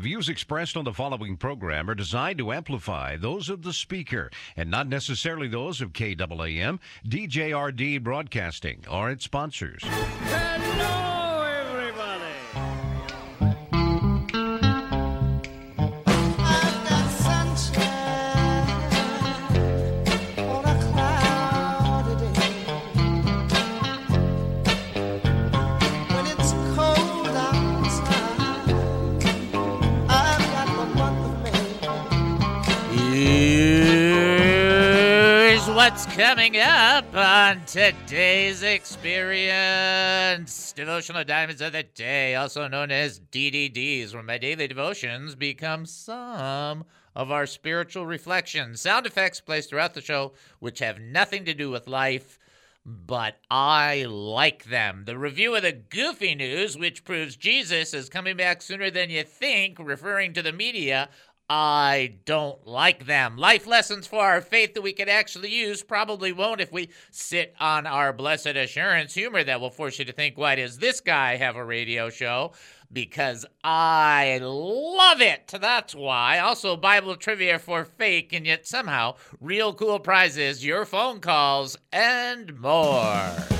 views expressed on the following program are designed to amplify those of the speaker and not necessarily those of KAAM, DJRD Broadcasting, or its sponsors. Hello, coming up on today's experience. Devotional Diamonds of the Day, also known as DDDs, where my daily devotions become some of our spiritual reflections. Sound effects placed throughout the show, which have nothing to do with life but I like them. The review of the goofy news, which proves Jesus is coming back sooner than you think, referring to the media. I don't like them. Life lessons for our faith that we could actually use probably won't if we sit on our blessed assurance humor that will force you to think, why does this guy have a radio show? Because I love it. That's why. Also, Bible trivia for fake and yet somehow real cool prizes, your phone calls, and more.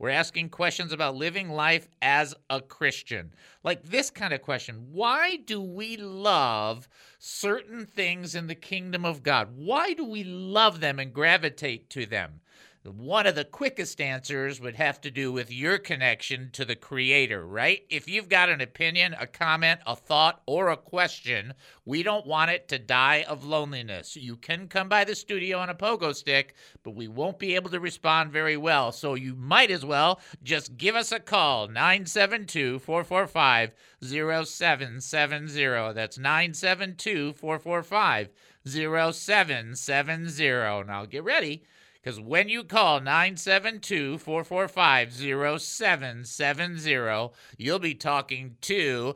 We're asking questions about living life as a Christian. Like this kind of question Why do we love certain things in the kingdom of God? Why do we love them and gravitate to them? One of the quickest answers would have to do with your connection to the Creator, right? If you've got an opinion, a comment, a thought, or a question, we don't want it to die of loneliness. You can come by the studio on a pogo stick, but we won't be able to respond very well. So you might as well just give us a call 972 445 0770. That's 972 445 0770. Now get ready. Because when you call 972 445 0770, you'll be talking to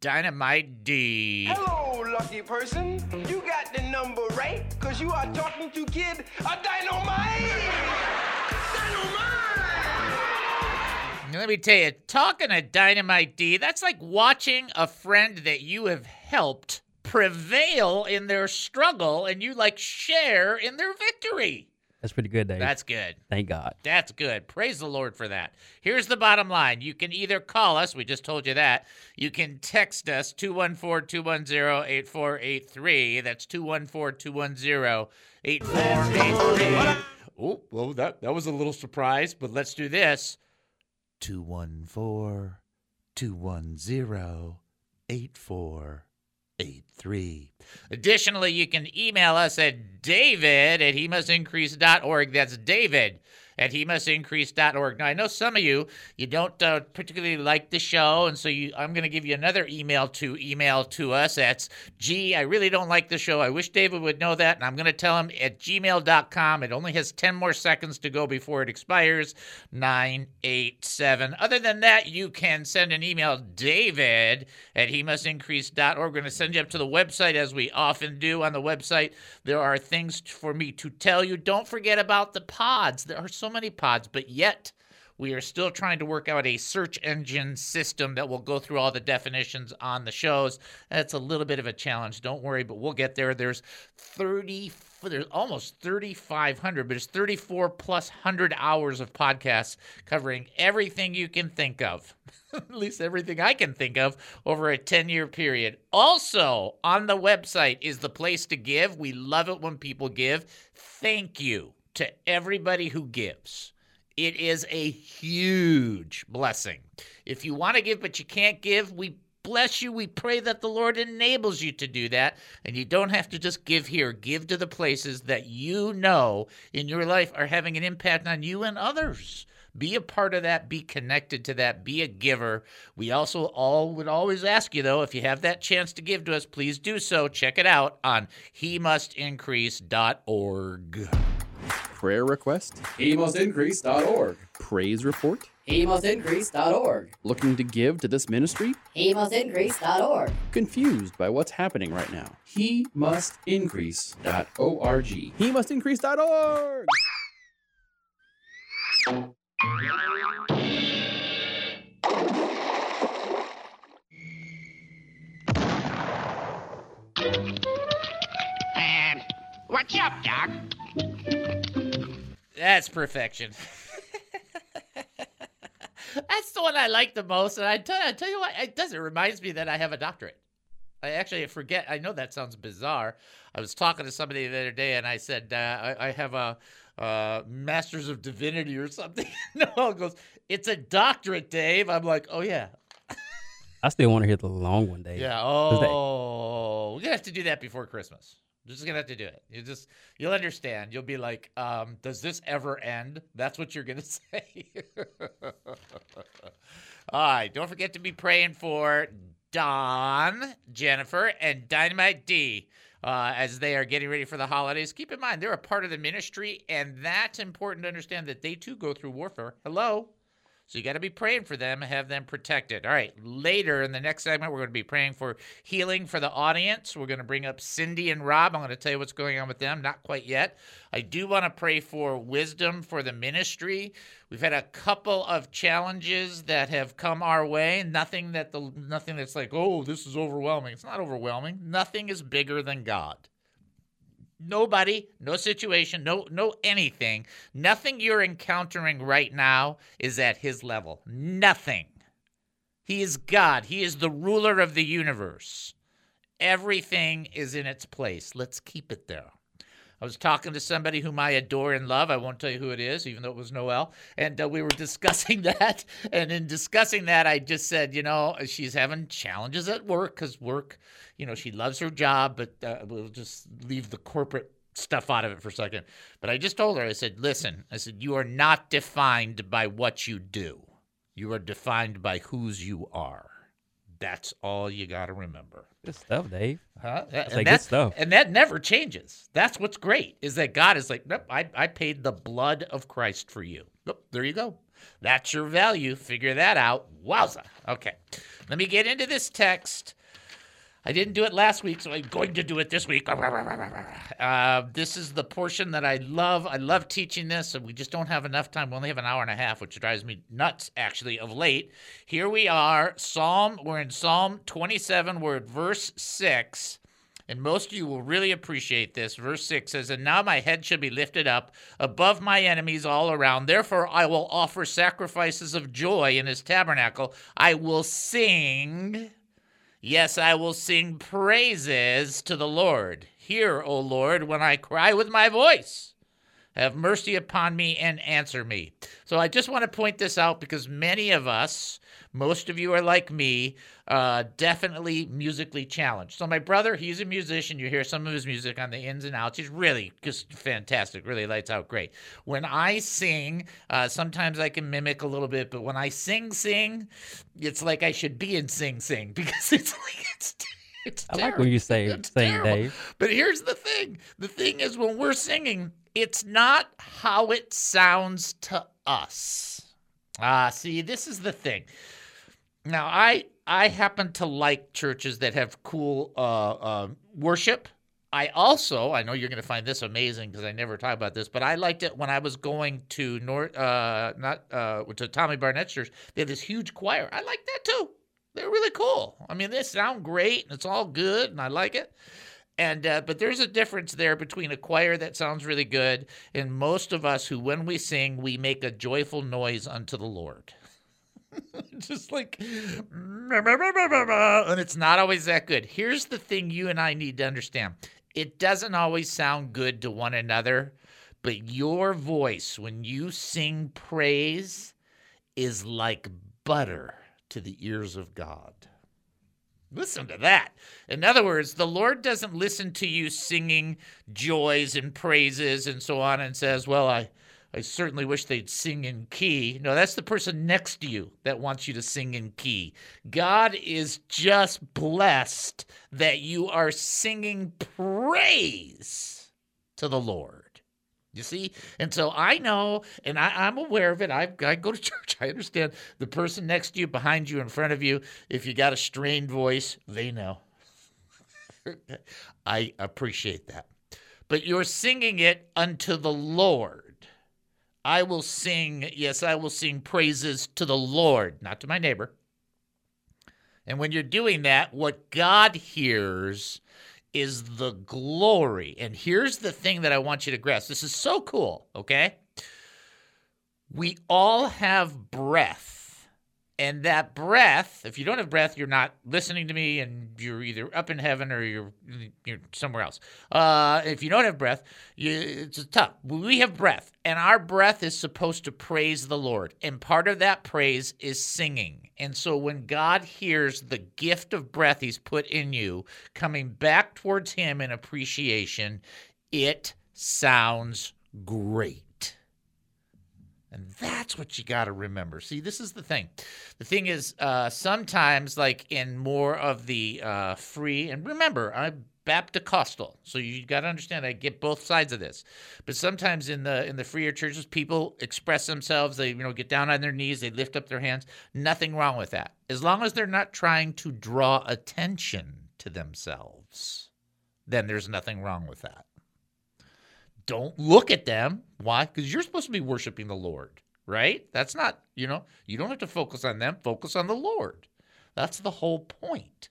Dynamite D. Hello, lucky person. You got the number right, because you are talking to Kid a Dynamite! Dynamite! Let me tell you, talking to Dynamite D, that's like watching a friend that you have helped prevail in their struggle and you like share in their victory. That's pretty good, Dave. That's good. Thank God. That's good. Praise the Lord for that. Here's the bottom line. You can either call us, we just told you that. You can text us 214 210 8483. That's 214 210 8483. Oh, well, that, that was a little surprise, but let's do this 214 210 8483. Additionally, you can email us at david at he must increase.org. That's david at he must increase.org. Now, I know some of you, you don't uh, particularly like the show, and so you, I'm going to give you another email to email to us. That's, gee, I really don't like the show. I wish David would know that, and I'm going to tell him at gmail.com. It only has 10 more seconds to go before it expires. 987. Other than that, you can send an email, david at he must increase.org. We're going to send you up to the website, as we often do on the website. There are things for me to tell you. Don't forget about the pods. There are so many pods, but yet we are still trying to work out a search engine system that will go through all the definitions on the shows. That's a little bit of a challenge. Don't worry, but we'll get there. There's 30 there's almost 3500 but it's 34 plus 100 hours of podcasts covering everything you can think of at least everything i can think of over a 10 year period also on the website is the place to give we love it when people give thank you to everybody who gives it is a huge blessing if you want to give but you can't give we bless you. We pray that the Lord enables you to do that. And you don't have to just give here, give to the places that you know in your life are having an impact on you and others. Be a part of that. Be connected to that. Be a giver. We also all would always ask you though, if you have that chance to give to us, please do so. Check it out on he must increase.org. Prayer request? HeMustIncrease.org. Praise report? HeMustIncrease.org. Looking to give to this ministry? HeMustIncrease.org. Confused by what's happening right now? HeMustIncrease.org. HeMustIncrease.org. What's up, Doc? That's perfection. That's the one I like the most. And I tell, I tell you what, it does. It reminds me that I have a doctorate. I actually forget. I know that sounds bizarre. I was talking to somebody the other day, and I said uh, I, I have a uh, Masters of Divinity or something. no, it goes. It's a doctorate, Dave. I'm like, oh yeah, I still want to hear the long one, Dave. yeah. Oh, we're gonna have to do that before Christmas. We're just gonna have to do it. You just you'll understand. You'll be like, um, does this ever end? That's what you're gonna say. All right. Don't forget to be praying for Don, Jennifer, and Dynamite D. Uh, as they are getting ready for the holidays, keep in mind they're a part of the ministry, and that's important to understand that they too go through warfare. Hello, so you got to be praying for them have them protected. All right. Later in the next segment, we're going to be praying for healing for the audience. We're going to bring up Cindy and Rob. I'm going to tell you what's going on with them. Not quite yet. I do want to pray for wisdom for the ministry. We've had a couple of challenges that have come our way. Nothing that the nothing that's like, oh, this is overwhelming. It's not overwhelming. Nothing is bigger than God nobody no situation no no anything. Nothing you're encountering right now is at his level. Nothing. He is god. He is the ruler of the universe. Everything is in its place. Let's keep it there I was talking to somebody whom I adore and love. I won't tell you who it is, even though it was Noel. And uh, we were discussing that. And in discussing that, I just said, you know, she's having challenges at work because work, you know, she loves her job, but uh, we'll just leave the corporate stuff out of it for a second. But I just told her, I said, listen, I said, you are not defined by what you do, you are defined by whose you are. That's all you got to remember. Good stuff, Dave. Huh? like and, good that, stuff. and that never changes. That's what's great is that God is like, nope, I, I paid the blood of Christ for you. Nope, there you go. That's your value. Figure that out. Wowza. Okay. Let me get into this text. I didn't do it last week, so I'm going to do it this week. Uh, this is the portion that I love. I love teaching this, and we just don't have enough time. We only have an hour and a half, which drives me nuts, actually, of late. Here we are, Psalm. We're in Psalm 27. We're at verse 6. And most of you will really appreciate this. Verse 6 says, And now my head shall be lifted up above my enemies all around. Therefore I will offer sacrifices of joy in his tabernacle. I will sing. Yes, I will sing praises to the Lord. Hear, O Lord, when I cry with my voice. Have mercy upon me and answer me. So I just want to point this out because many of us, most of you are like me, uh, definitely musically challenged. So my brother, he's a musician. You hear some of his music on the ins and outs. He's really just fantastic. Really lights out great. When I sing, uh, sometimes I can mimic a little bit, but when I sing, sing, it's like I should be in Sing Sing because it's like it's. It's I like when you say It's sing, terrible. Dave. But here's the thing the thing is, when we're singing, it's not how it sounds to us. Ah, see, this is the thing. Now, I I happen to like churches that have cool uh, uh, worship. I also, I know you're going to find this amazing because I never talk about this, but I liked it when I was going to North, uh, not uh, to Tommy Barnett's church. They had this huge choir. I like that too. They're really cool. I mean, they sound great and it's all good, and I like it. And uh, but there's a difference there between a choir that sounds really good and most of us who, when we sing, we make a joyful noise unto the Lord. Just like, and it's not always that good. Here's the thing you and I need to understand it doesn't always sound good to one another, but your voice, when you sing praise, is like butter to the ears of God. Listen to that. In other words, the Lord doesn't listen to you singing joys and praises and so on and says, Well, I, I certainly wish they'd sing in key. No, that's the person next to you that wants you to sing in key. God is just blessed that you are singing praise to the Lord. You see? And so I know, and I, I'm aware of it. I, I go to church. I understand the person next to you, behind you, in front of you, if you got a strained voice, they know. I appreciate that. But you're singing it unto the Lord. I will sing, yes, I will sing praises to the Lord, not to my neighbor. And when you're doing that, what God hears is the glory. And here's the thing that I want you to grasp this is so cool, okay? We all have breath. And that breath, if you don't have breath, you're not listening to me and you're either up in heaven or you're you're somewhere else. Uh, if you don't have breath, you, it's tough. We have breath, and our breath is supposed to praise the Lord. And part of that praise is singing. And so when God hears the gift of breath he's put in you coming back towards him in appreciation, it sounds great. And that's what you got to remember. See, this is the thing. The thing is, uh, sometimes, like in more of the uh, free, and remember, I'm Baptist-costal, so you got to understand. I get both sides of this, but sometimes in the in the freer churches, people express themselves. They you know get down on their knees, they lift up their hands. Nothing wrong with that, as long as they're not trying to draw attention to themselves. Then there's nothing wrong with that don't look at them. Why? Because you're supposed to be worshiping the Lord, right? That's not, you know, you don't have to focus on them, focus on the Lord. That's the whole point.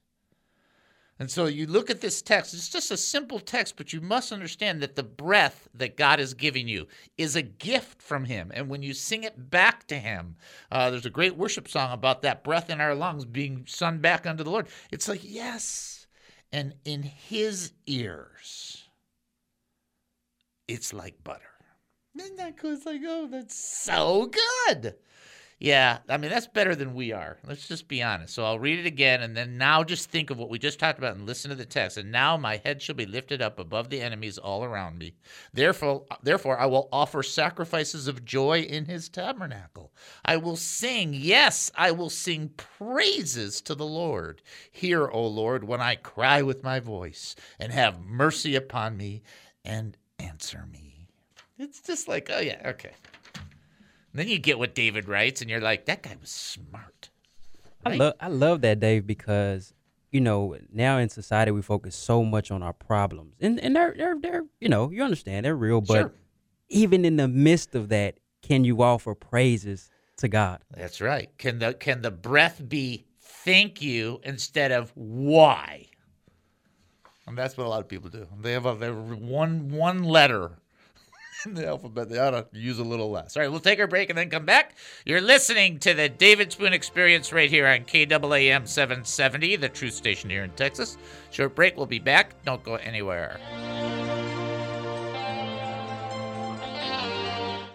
And so you look at this text, it's just a simple text, but you must understand that the breath that God is giving you is a gift from Him. And when you sing it back to Him, uh, there's a great worship song about that breath in our lungs being sung back unto the Lord. It's like, yes. And in His ears, it's like butter. Isn't that cool? It's like, oh, that's so good. Yeah, I mean, that's better than we are. Let's just be honest. So I'll read it again, and then now just think of what we just talked about and listen to the text. And now my head shall be lifted up above the enemies all around me. Therefore, therefore, I will offer sacrifices of joy in his tabernacle. I will sing, yes, I will sing praises to the Lord. Hear, O Lord, when I cry with my voice, and have mercy upon me, and answer me. It's just like, oh, yeah, okay. And then you get what David writes, and you're like, that guy was smart. I love I love that Dave because you know now in society we focus so much on our problems and and they're they're, they're you know you understand they're real but Sure. even in the midst of that can you offer praises to God? That's right. Can the can the breath be thank you instead of why? And that's what a lot of people do. They have a they're one one letter in the alphabet. They ought to use a little less. All right, we'll take our break and then come back. You're listening to the David Spoon Experience right here on KAAM 770, the truth station here in Texas. Short break. We'll be back. Don't go anywhere.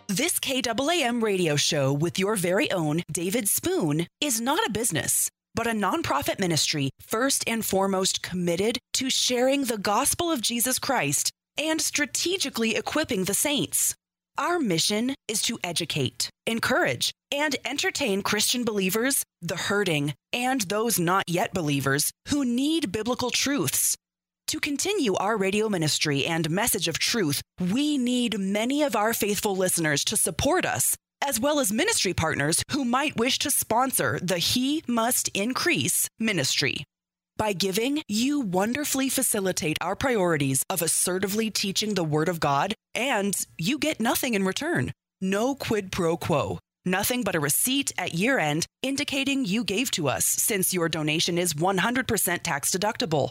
This KAAM radio show with your very own David Spoon is not a business, but a nonprofit ministry first and foremost committed to sharing the gospel of Jesus Christ and strategically equipping the saints. Our mission is to educate, encourage, and entertain Christian believers, the hurting, and those not yet believers who need biblical truths. To continue our radio ministry and message of truth, we need many of our faithful listeners to support us, as well as ministry partners who might wish to sponsor the He Must Increase ministry. By giving, you wonderfully facilitate our priorities of assertively teaching the Word of God, and you get nothing in return. No quid pro quo. Nothing but a receipt at year end indicating you gave to us since your donation is 100% tax deductible.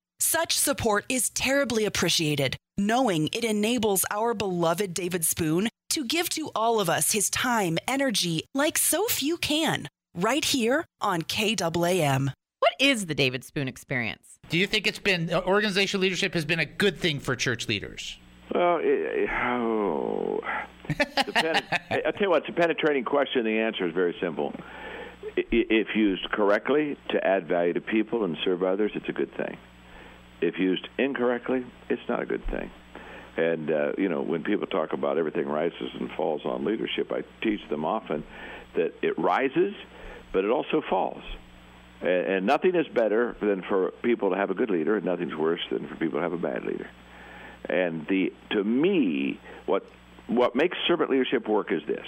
Such support is terribly appreciated, knowing it enables our beloved David Spoon to give to all of us his time, energy, like so few can, right here on KAAM. What is the David Spoon experience? Do you think it's been uh, organizational leadership has been a good thing for church leaders? Well, it, oh, pen, I'll tell you what, it's a penetrating question. The answer is very simple. If used correctly to add value to people and serve others, it's a good thing. If used incorrectly, it's not a good thing. And uh, you know, when people talk about everything rises and falls on leadership, I teach them often that it rises, but it also falls. And, and nothing is better than for people to have a good leader, and nothing's worse than for people to have a bad leader. And the to me, what what makes servant leadership work is this: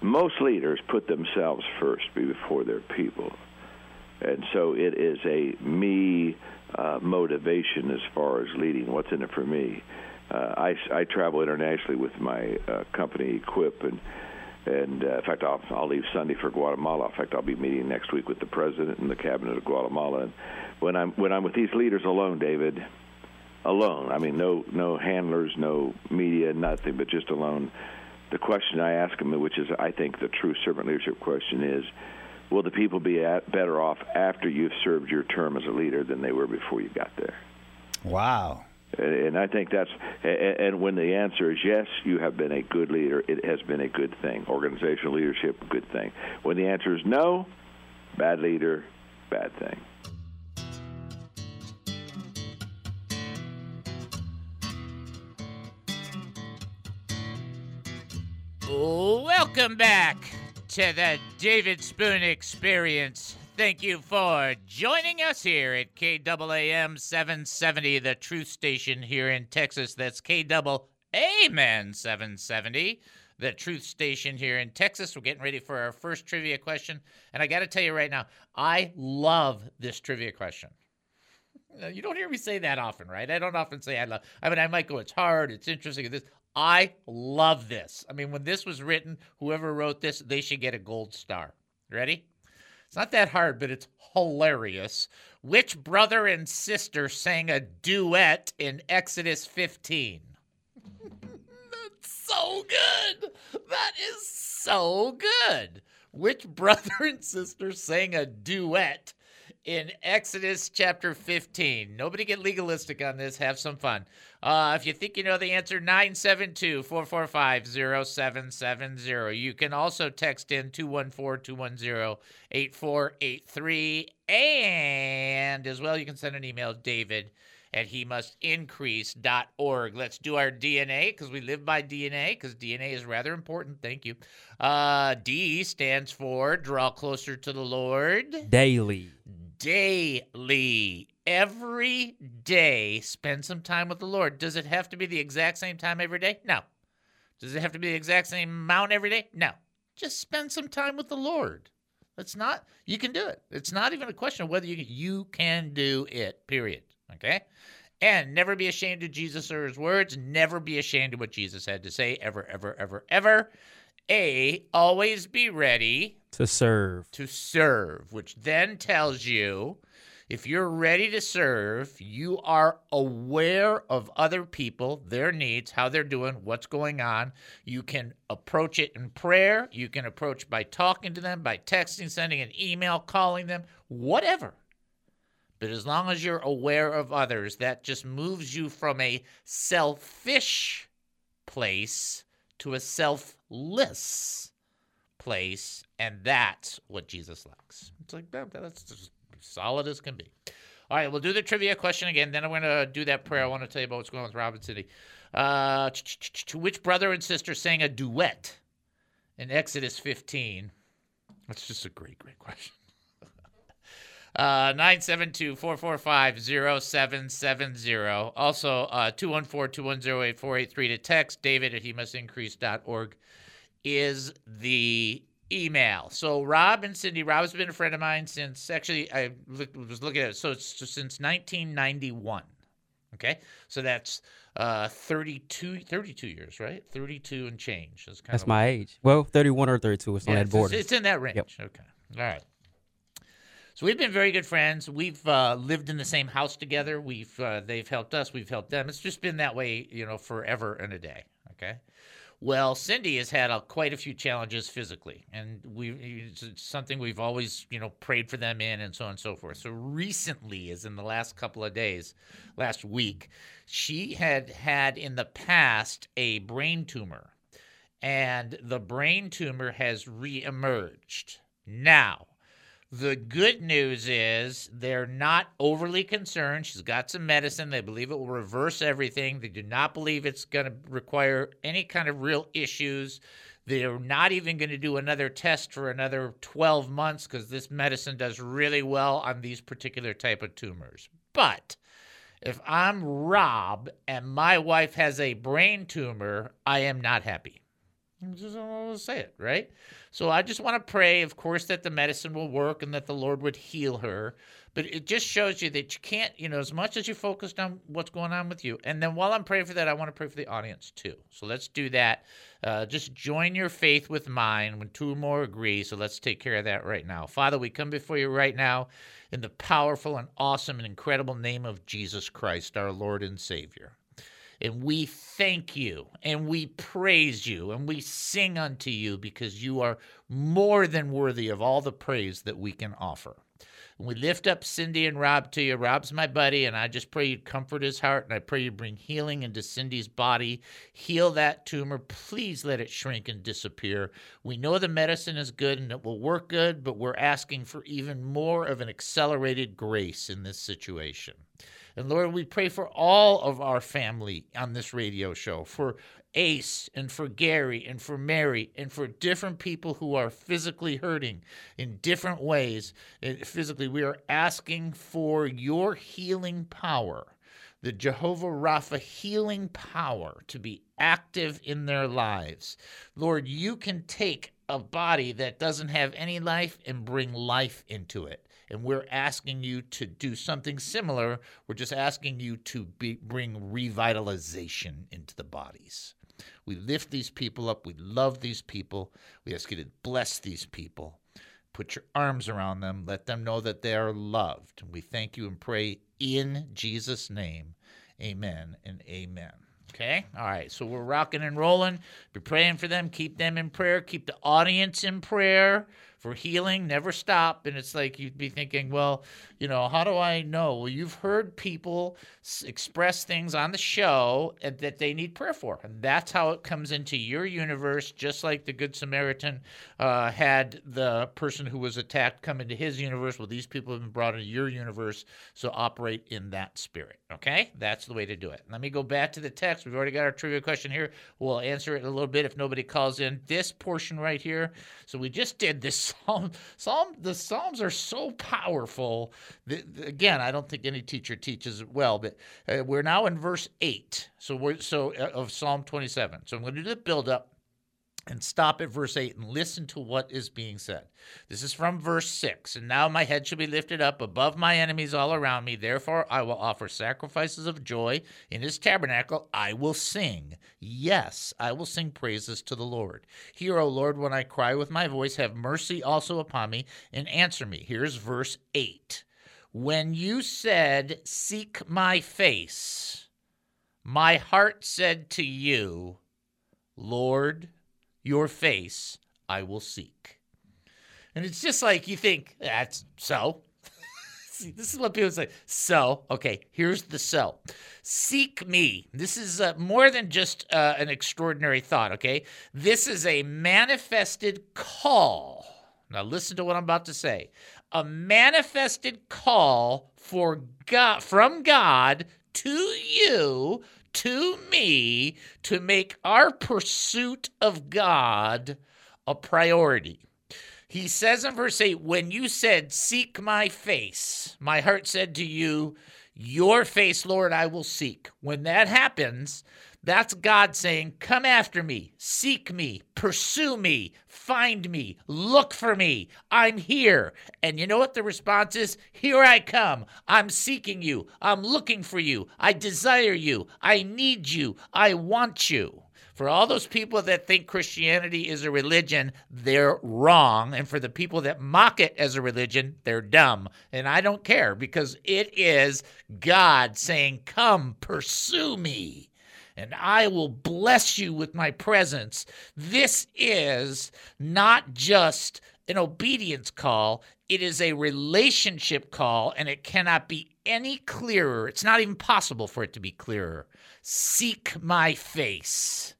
most leaders put themselves first before their people, and so it is a me uh, motivation as far as leading. What's in it for me? Uh, I I travel internationally with my uh, company Equip and. And uh, in fact, I'll, I'll leave Sunday for Guatemala. In fact, I'll be meeting next week with the president and the cabinet of Guatemala. And when I'm when I'm with these leaders alone, David, alone. I mean, no no handlers, no media, nothing, but just alone. The question I ask them, which is I think the true servant leadership question, is: Will the people be at, better off after you've served your term as a leader than they were before you got there? Wow. And I think that's, and when the answer is yes, you have been a good leader, it has been a good thing. Organizational leadership, good thing. When the answer is no, bad leader, bad thing. Welcome back to the David Spoon Experience. Thank you for joining us here at KAAM 770, the truth station here in Texas. That's KAAM 770, the truth station here in Texas. We're getting ready for our first trivia question. And I got to tell you right now, I love this trivia question. You don't hear me say that often, right? I don't often say I love. I mean, I might go, it's hard, it's interesting. This, I love this. I mean, when this was written, whoever wrote this, they should get a gold star. Ready? It's not that hard, but it's hilarious. Which brother and sister sang a duet in Exodus 15? That's so good. That is so good. Which brother and sister sang a duet in Exodus chapter 15. Nobody get legalistic on this. Have some fun. Uh, if you think you know the answer, 972 445 0770. You can also text in 214 210 8483. And as well, you can send an email, David at he must increase.org. Let's do our DNA because we live by DNA because DNA is rather important. Thank you. Uh, D stands for draw closer to the Lord Daily. Daily. Every day, spend some time with the Lord. Does it have to be the exact same time every day? No. Does it have to be the exact same amount every day? No. Just spend some time with the Lord. It's not, you can do it. It's not even a question of whether you can, you can do it, period. Okay? And never be ashamed of Jesus or his words. Never be ashamed of what Jesus had to say, ever, ever, ever, ever. A, always be ready To serve. to serve, which then tells you if you're ready to serve, you are aware of other people, their needs, how they're doing, what's going on. You can approach it in prayer. You can approach by talking to them, by texting, sending an email, calling them, whatever. But as long as you're aware of others, that just moves you from a selfish place to a selfless place, and that's what Jesus likes. It's like that, that's solid as can be. All right, we'll do the trivia question again. Then I'm going to do that prayer. I want to tell you about what's going on with Rob and Cindy. Uh, to which brother and sister sang a duet in Exodus 15? That's just a great, great question. Uh, 972-445-0770. Also, uh, 214-210-8483 to text. David at he must is the email. So Rob and Cindy, Rob's been a friend of mine since actually I was looking at it. So it's just since 1991. Okay, so that's uh 32, 32 years, right? 32 and change. That's, kind That's my age. Well, 31 or 32. It's on yeah, that border. it's in that range. Yep. Okay. All right. So we've been very good friends. We've uh, lived in the same house together. We've uh, they've helped us. We've helped them. It's just been that way, you know, forever and a day. Okay. Well, Cindy has had a, quite a few challenges physically, and we it's something we've always, you know, prayed for them in, and so on and so forth. So recently, as in the last couple of days, last week, she had had in the past a brain tumor, and the brain tumor has reemerged. Now, the good news is they're not overly concerned. She's got some medicine. They believe it will reverse everything. They do not believe it's going to require any kind of real issues. They're not even going to do another test for another 12 months because this medicine does really well on these particular type of tumors. But if I'm Rob and my wife has a brain tumor, I am not happy. Just to say it, right? So I just want to pray, of course, that the medicine will work and that the Lord would heal her. But it just shows you that you can't, you know, as much as you're focused on what's going on with you. And then while I'm praying for that, I want to pray for the audience too. So let's do that. Uh, just join your faith with mine when two or more agree. So let's take care of that right now. Father, we come before you right now in the powerful and awesome and incredible name of Jesus Christ, our Lord and Savior. And we thank you and we praise you and we sing unto you because you are more than worthy of all the praise that we can offer. And we lift up Cindy and Rob to you. Rob's my buddy, and I just pray you'd comfort his heart, and I pray you'd bring healing into Cindy's body. Heal that tumor. Please let it shrink and disappear. We know the medicine is good and it will work good, but we're asking for even more of an accelerated grace in this situation. And Lord, we pray for all of our family on this radio show, for Ace and for Gary and for Mary and for different people who are physically hurting in different ways. Physically, we are asking for your healing power, the Jehovah Rapha healing power to be active in their lives. Lord, you can take a body that doesn't have any life and bring life into it. And we're asking you to do something similar. We're just asking you to be, bring revitalization into the bodies. We lift these people up. We love these people. We ask you to bless these people. Put your arms around them. Let them know that they are loved. And we thank you and pray in Jesus' name. Amen and amen. Okay? All right. So we're rocking and rolling. Be praying for them. Keep them in prayer. Keep the audience in prayer for healing. Never stop. And it's like you'd be thinking, well, you know, how do I know? Well, you've heard people s- express things on the show and that they need prayer for. And that's how it comes into your universe, just like the Good Samaritan uh, had the person who was attacked come into his universe. Well, these people have been brought into your universe. So operate in that spirit. Okay? That's the way to do it. Let me go back to the text. We've already got our trivia question here. We'll answer it in a little bit if nobody calls in. This portion right here. So we just did this psalm. Psalm. The psalms are so powerful. The- again, I don't think any teacher teaches it well, but uh, we're now in verse eight. So we're so uh, of Psalm 27. So I'm going to do the build up and stop at verse 8 and listen to what is being said. This is from verse 6. And now my head shall be lifted up above my enemies all around me. Therefore, I will offer sacrifices of joy. In his tabernacle, I will sing. Yes, I will sing praises to the Lord. Hear, O Lord, when I cry with my voice. Have mercy also upon me and answer me. Here's verse 8. When you said, Seek my face, my heart said to you, Lord, your face I will seek. And it's just like you think, that's so. See, this is what people say. So, okay, here's the so. Seek me. This is uh, more than just uh, an extraordinary thought, okay? This is a manifested call. Now, listen to what I'm about to say. A manifested call for God from God to you, to me, to make our pursuit of God a priority. He says in verse 8, When you said, Seek my face, my heart said to you, Your face, Lord, I will seek. When that happens, that's God saying, Come after me, seek me, pursue me, find me, look for me. I'm here. And you know what the response is? Here I come. I'm seeking you. I'm looking for you. I desire you. I need you. I want you. For all those people that think Christianity is a religion, they're wrong. And for the people that mock it as a religion, they're dumb. And I don't care because it is God saying, Come, pursue me and I will bless you with my presence. This is not just an obedience call, it is a relationship call, and it cannot be any clearer. It's not even possible for it to be clearer. Seek my face,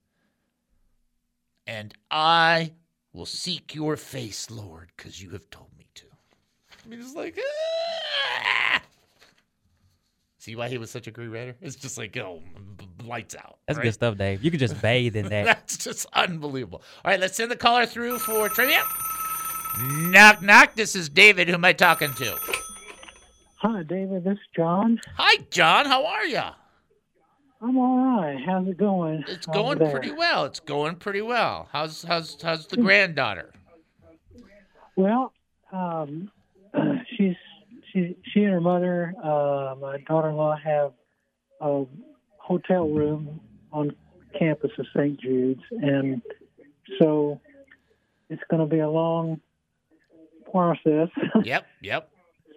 and I will seek your face, Lord, because you have told me to. I mean, it's like, ah! See why he was such a great writer? It's just like, oh, b- b- lights out. That's right? good stuff, Dave. You could just bathe in that. That's just unbelievable. All right, let's send the caller through for trivia. Knock, knock. This is David. Who am I talking to? Hi, David. This is John. Hi, John. How are you? I'm all right. How's it going? It's going pretty well. It's going pretty well. How's how's how's the granddaughter? Well, um, she's she she and her mother, uh, my daughter-in-law, have a hotel room on campus of St. Jude's, and so it's going to be a long process. Yep, yep.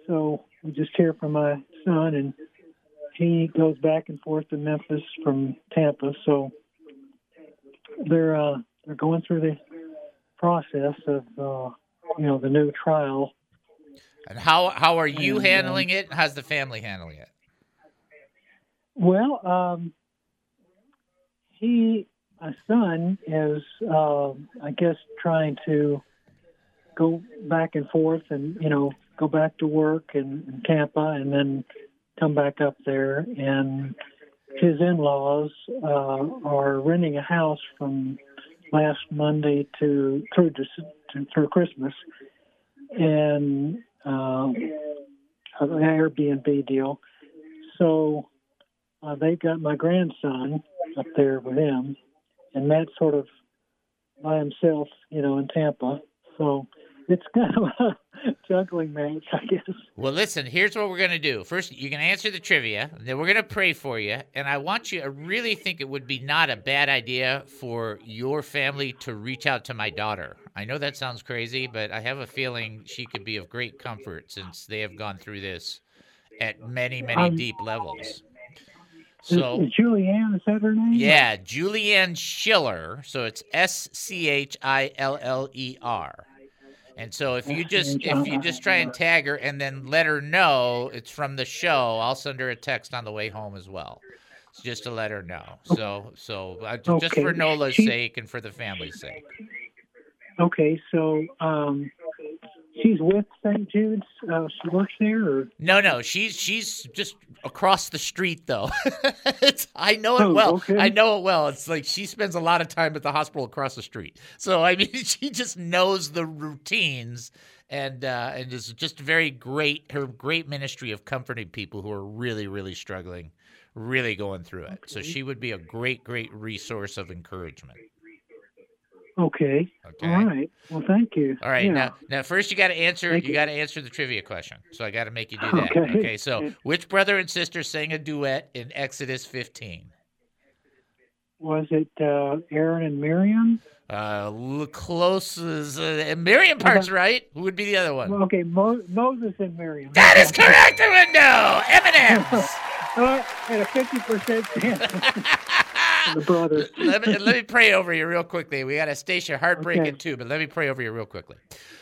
so we just hear from my son, and he goes back and forth to Memphis from Tampa. So they're uh, they're going through the process of uh, you know the new trial. And how how are you And, um, handling it? How's the family handling it? Well, um, he, my son, is, uh, I guess, trying to go back and forth and, you know, go back to work in, in Tampa and then come back up there. And his in laws uh, are renting a house from last Monday to through to, to through Christmas. And uh, an Airbnb deal. So uh, they got my grandson up there with him, and Matt's sort of by himself, you know, in Tampa. So it's kind of a juggling match, I guess. Well, listen, here's what we're going to do. First, you can answer the trivia, then we're going to pray for you. And I want you, I really think it would be not a bad idea for your family to reach out to my daughter. I know that sounds crazy, but I have a feeling she could be of great comfort since they have gone through this at many, many Um, deep levels. Is- So, is Julianne, is that her name? yeah, Julianne Schiller. So it's S C H I L L E R. And so if you just if you just try and tag her and then let her know it's from the show, I'll send her a text on the way home as well, just to let her know. So so uh, j- just for Nola's She- sake and for the family's sake. Okay, so um, she's with St. Jude's. Uh, she works there, or No, no, she's she's just across the street though. it's, I know it Oh, well. okay. I know it well. It's like she spends a lot of time at the hospital across the street. So I mean, she just knows the routines and uh, and is just very great. Her great ministry of comforting people who are really really struggling, really going through it. So she would be a great great resource of encouragement. Okay. Okay. All right. Well, thank you. All right, Yeah. now now first you got to answer Thank you you. got to answer the trivia question. So I got to make you do that. Okay. Okay. So which brother and sister sang a duet in Exodus 15? Was it uh, Aaron and Miriam? Uh, l- close as uh, Miriam part's right. Who would be the other one? Well, okay, Mo- Moses and Miriam. That is correct, window. Eminem's. Uh, at a fifty percent chance. the brother. let me let me pray over you real quickly. We got a station heartbreaking Okay. too, but let me pray over you real quickly.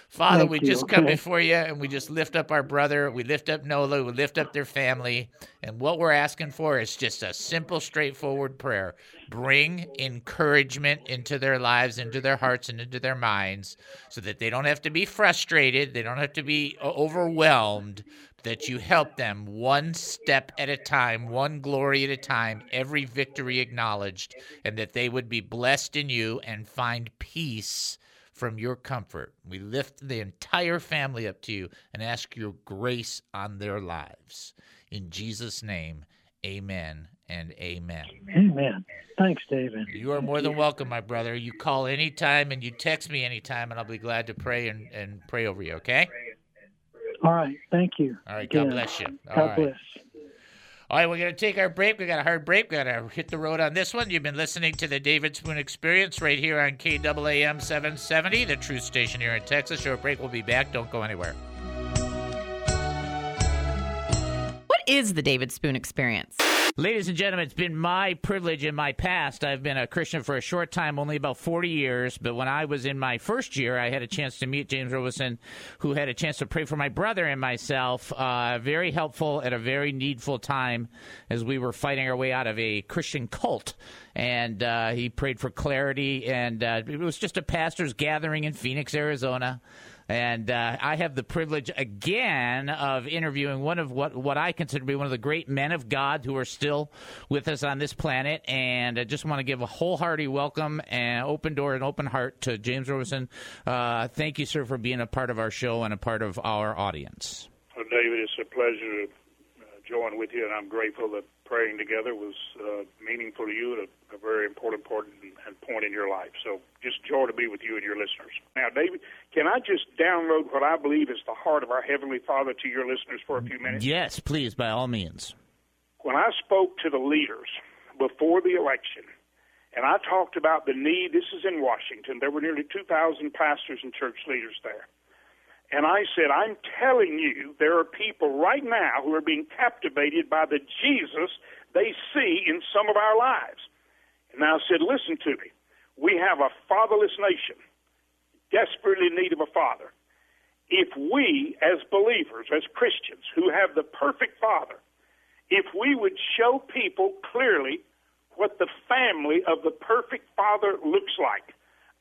Father, Thank we you, just come before you and we just lift up our brother. We lift up Nola. We lift up their family. And what we're asking for is just a simple, straightforward prayer. Bring encouragement into their lives, into their hearts, and into their minds so that they don't have to be frustrated. They don't have to be overwhelmed. That you help them one step at a time, one glory at a time, every victory acknowledged, and that they would be blessed in you and find peace from your comfort. We lift the entire family up to you and ask your grace on their lives. In Jesus' name, amen and amen. Amen. Thanks, David. You are more than welcome, my brother. You call anytime and you text me anytime, and I'll be glad to pray and, and pray over you, okay? All right. Thank you. All right. God Again. bless you. All God right. bless. All right, we're going to take our break. We got a hard break. We got to hit the road on this one. You've been listening to the David Spoon Experience right here on KAAM 770, the truth station here in Texas. Short break. We'll be back. Don't go anywhere. What is the David Spoon Experience? Ladies and gentlemen, it's been my privilege in my past. I've been a Christian for a short time, only about 40 years. But when I was in my first year, I had a chance to meet James Robison, who had a chance to pray for my brother and myself. Uh, very helpful at a very needful time as we were fighting our way out of a Christian cult. And uh, he prayed for clarity. And uh, it was just a pastor's gathering in Phoenix, Arizona. And uh, I have the privilege again of interviewing one of what, what I consider to be one of the great men of God who are still with us on this planet. And I just want to give a wholehearted welcome and open door and open heart to James Robison. Uh, thank you, sir, for being a part of our show and a part of our audience. Well, David, it's a pleasure to uh, join with you, and I'm grateful that praying together was uh, meaningful to you at a, a very important part and, and point in your life. So just joy to be with you and your listeners. Now, David, can I just download what I believe is the heart of our Heavenly Father to your listeners for a few minutes? Yes, please, by all means. When I spoke to the leaders before the election, and I talked about the need, this is in Washington, there were nearly 2,000 pastors and church leaders there. And I said, I'm telling you, there are people right now who are being captivated by the Jesus they see in some of our lives. And I said, listen to me. We have a fatherless nation, desperately in need of a father. If we, as believers, as Christians, who have the perfect father, if we would show people clearly what the family of the perfect father looks like,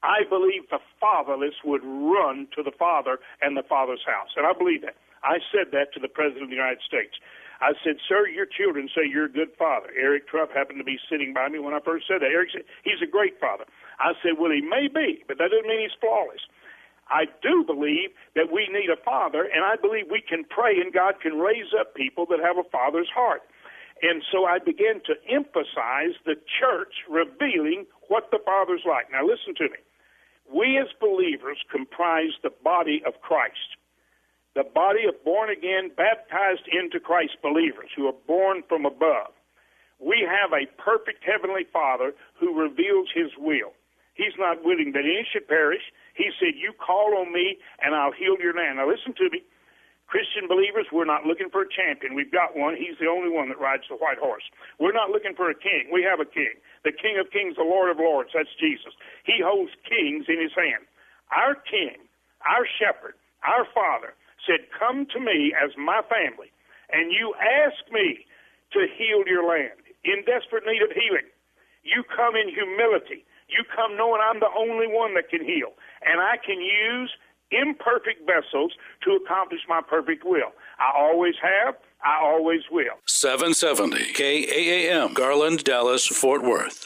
I believe the fatherless would run to the father and the father's house. And I believe that. I said that to the President of the United States. I said, Sir, your children say you're a good father. Eric Trump happened to be sitting by me when I first said that. Eric said, He's a great father. I said, Well, he may be, but that doesn't mean he's flawless. I do believe that we need a father, and I believe we can pray and God can raise up people that have a father's heart. And so I began to emphasize the church revealing what the Father's like. Now, listen to me. We as believers comprise the body of Christ, the body of born again, baptized into Christ believers who are born from above. We have a perfect Heavenly Father who reveals His will. He's not willing that any should perish. He said, You call on me and I'll heal your land. Now, listen to me. Christian believers, we're not looking for a champion. We've got one. He's the only one that rides the white horse. We're not looking for a king. We have a king. The King of Kings, the Lord of Lords. That's Jesus. He holds kings in his hand. Our king, our shepherd, our father said, Come to me as my family, and you ask me to heal your land in desperate need of healing. You come in humility. You come knowing I'm the only one that can heal, and I can use imperfect vessels to accomplish my perfect will. I always have, I always will. 770 KAAM, Garland, Dallas, Fort Worth.